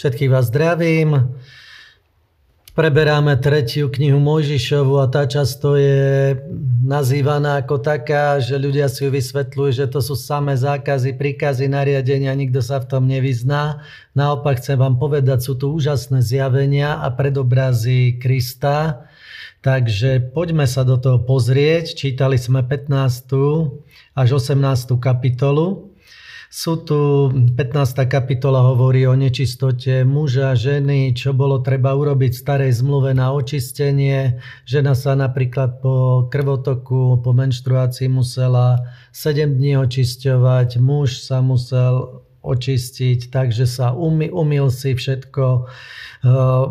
Všetkých vás zdravím. Preberáme tretiu knihu Mojžišovu a tá často je nazývaná ako taká, že ľudia si ju vysvetľujú, že to sú samé zákazy, príkazy, nariadenia, nikto sa v tom nevyzná. Naopak chcem vám povedať, sú tu úžasné zjavenia a predobrazy Krista. Takže poďme sa do toho pozrieť. Čítali sme 15. až 18. kapitolu. Sú tu 15. kapitola hovorí o nečistote muža, ženy, čo bolo treba urobiť v starej zmluve na očistenie. Žena sa napríklad po krvotoku, po menštruácii musela 7 dní očisťovať, muž sa musel očistiť, takže sa umy, umil si všetko. Eh,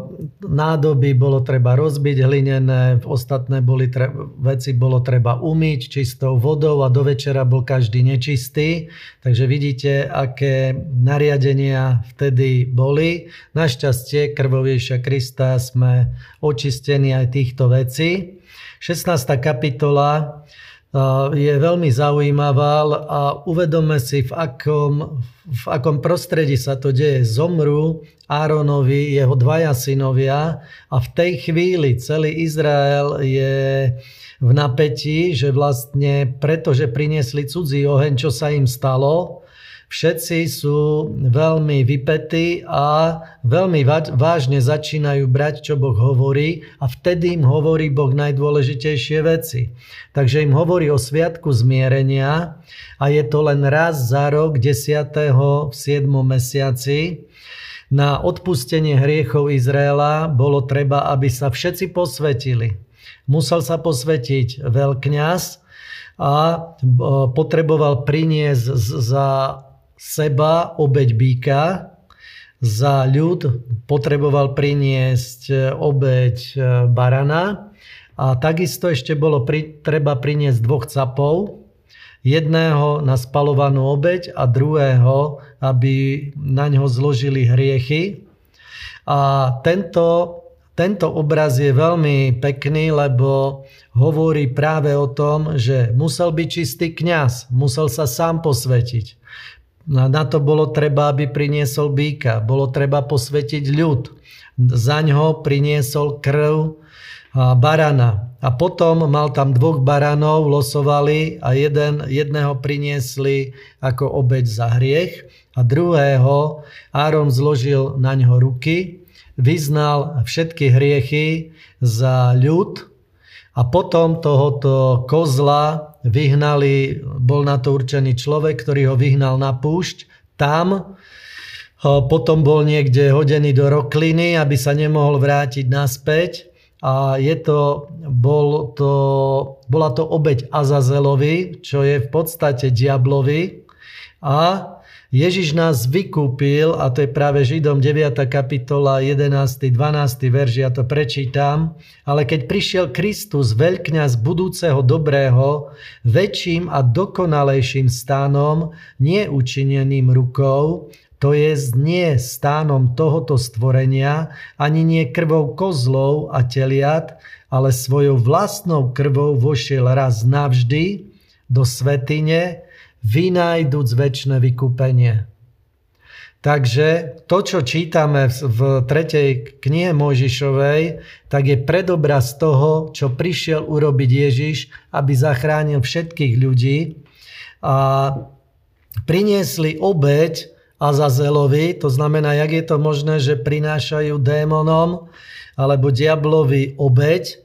nádoby bolo treba rozbiť hlinené, ostatné boli tre, veci bolo treba umyť čistou vodou a do večera bol každý nečistý. Takže vidíte, aké nariadenia vtedy boli. Našťastie krvovejšia Krista sme očistení aj týchto vecí. 16. kapitola je veľmi zaujímavá a uvedome si, v akom, v akom prostredí sa to deje. Zomrú Áronovi, jeho dvaja synovia a v tej chvíli celý Izrael je v napätí, že vlastne pretože priniesli cudzí oheň, čo sa im stalo, všetci sú veľmi vypetí a veľmi vážne začínajú brať, čo Boh hovorí a vtedy im hovorí Boh najdôležitejšie veci. Takže im hovorí o sviatku zmierenia a je to len raz za rok 10. v 7. mesiaci. Na odpustenie hriechov Izraela bolo treba, aby sa všetci posvetili. Musel sa posvetiť veľkňaz a potreboval priniesť za seba obeď býka, za ľud potreboval priniesť e, obeď e, barana a takisto ešte bolo pri, treba priniesť dvoch capov, jedného na spalovanú obeď a druhého, aby na ňo zložili hriechy. A tento, tento obraz je veľmi pekný, lebo hovorí práve o tom, že musel byť čistý kňaz, musel sa sám posvetiť. Na to bolo treba, aby priniesol býka. Bolo treba posvetiť ľud. Za ňo priniesol krv barana. A potom mal tam dvoch baranov, losovali a jeden, jedného priniesli ako obeď za hriech a druhého Áron zložil na ňo ruky, vyznal všetky hriechy za ľud a potom tohoto kozla vyhnali, bol na to určený človek, ktorý ho vyhnal na púšť. Tam potom bol niekde hodený do rokliny, aby sa nemohol vrátiť naspäť. A je to, bol to, bola to obeď Azazelovi, čo je v podstate diablovi. A Ježiš nás vykúpil, a to je práve Židom 9. kapitola 11. 12. verž, ja to prečítam, ale keď prišiel Kristus, veľkňaz budúceho dobrého, väčším a dokonalejším stánom, nie učineným rukou, to je nie stánom tohoto stvorenia, ani nie krvou kozlov a teliat, ale svojou vlastnou krvou vošiel raz navždy do svetine, vynajdúc väčšie vykúpenie. Takže to, čo čítame v tretej knihe Mojžišovej, tak je predobraz toho, čo prišiel urobiť Ježiš, aby zachránil všetkých ľudí. A priniesli obeď Azazelovi, to znamená, jak je to možné, že prinášajú démonom alebo diablovi obeď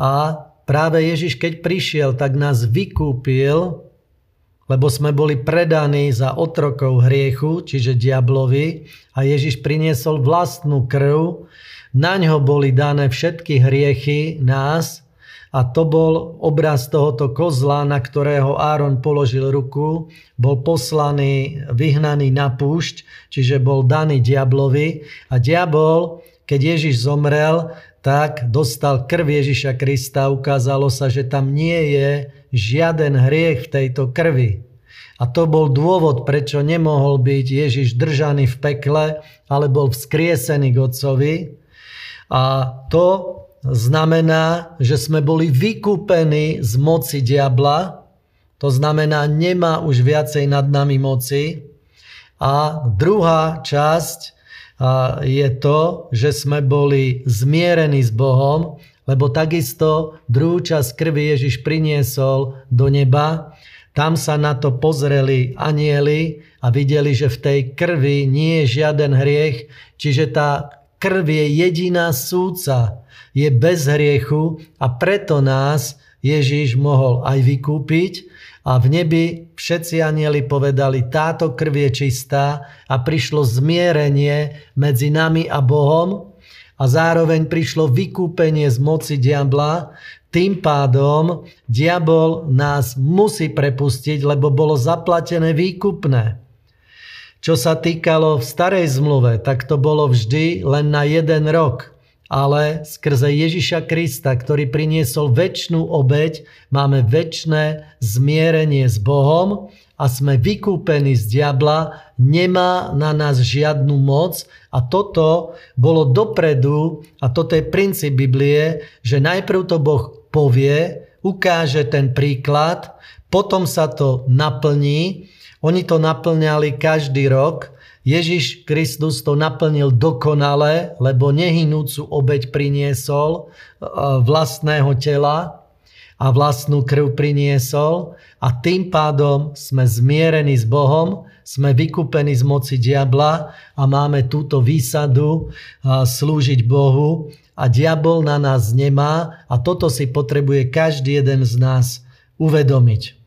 a práve Ježiš, keď prišiel, tak nás vykúpil lebo sme boli predaní za otrokov hriechu, čiže diablovi a Ježiš priniesol vlastnú krv, na ňo boli dané všetky hriechy nás a to bol obraz tohoto kozla, na ktorého Áron položil ruku, bol poslaný, vyhnaný na púšť, čiže bol daný diablovi. A diabol, keď Ježiš zomrel, tak dostal krv Ježiša Krista, ukázalo sa, že tam nie je žiaden hriech v tejto krvi. A to bol dôvod, prečo nemohol byť Ježiš držaný v pekle, ale bol vzkriesený k. A to znamená, že sme boli vykúpení z moci diabla, to znamená, nemá už viacej nad nami moci. A druhá časť je to, že sme boli zmierení s Bohom, lebo takisto druhú časť krvi Ježiš priniesol do neba. Tam sa na to pozreli anieli a videli, že v tej krvi nie je žiaden hriech, čiže tá krv je jediná súca, je bez hriechu a preto nás Ježiš mohol aj vykúpiť a v nebi všetci anieli povedali, táto krv je čistá a prišlo zmierenie medzi nami a Bohom a zároveň prišlo vykúpenie z moci diabla. Tým pádom diabol nás musí prepustiť, lebo bolo zaplatené výkupné. Čo sa týkalo v starej zmluve, tak to bolo vždy len na jeden rok. Ale skrze Ježiša Krista, ktorý priniesol väčšnú obeď, máme väčšné zmierenie s Bohom a sme vykúpení z diabla, nemá na nás žiadnu moc a toto bolo dopredu a toto je princíp Biblie, že najprv to Boh povie, ukáže ten príklad, potom sa to naplní. Oni to naplňali každý rok. Ježiš Kristus to naplnil dokonale, lebo nehynúcu obeď priniesol e, vlastného tela a vlastnú krv priniesol a tým pádom sme zmierení s Bohom, sme vykúpení z moci diabla a máme túto výsadu slúžiť Bohu a diabol na nás nemá a toto si potrebuje každý jeden z nás uvedomiť.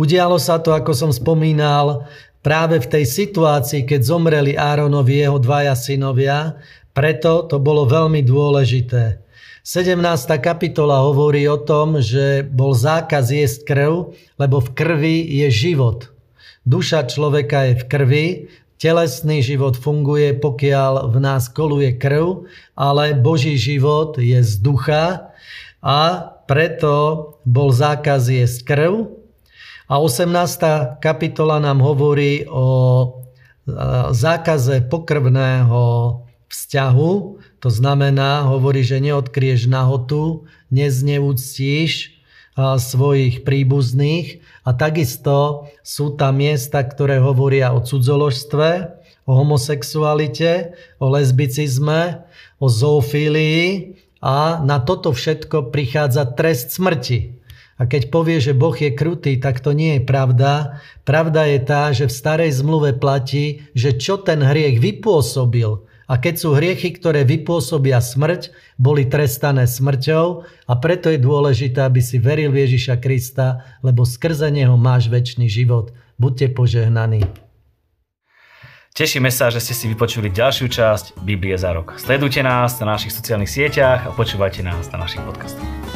Udialo sa to, ako som spomínal, práve v tej situácii, keď zomreli Áronovi jeho dvaja synovia, preto to bolo veľmi dôležité. 17. kapitola hovorí o tom, že bol zákaz jesť krv, lebo v krvi je život. Duša človeka je v krvi, telesný život funguje, pokiaľ v nás koluje krv, ale Boží život je z ducha a preto bol zákaz jesť krv. A 18. kapitola nám hovorí o zákaze pokrvného vzťahu, to znamená, hovorí, že neodkrieš nahotu, nezneúctíš svojich príbuzných a takisto sú tam miesta, ktoré hovoria o cudzoložstve, o homosexualite, o lesbicizme, o zoofílii a na toto všetko prichádza trest smrti. A keď povie, že Boh je krutý, tak to nie je pravda. Pravda je tá, že v starej zmluve platí, že čo ten hriech vypôsobil, a keď sú hriechy, ktoré vypôsobia smrť, boli trestané smrťou a preto je dôležité, aby si veril Ježiša Krista, lebo skrze Neho máš väčší život. Buďte požehnaní. Tešíme sa, že ste si vypočuli ďalšiu časť Biblie za rok. Sledujte nás na našich sociálnych sieťach a počúvajte nás na našich podcastoch.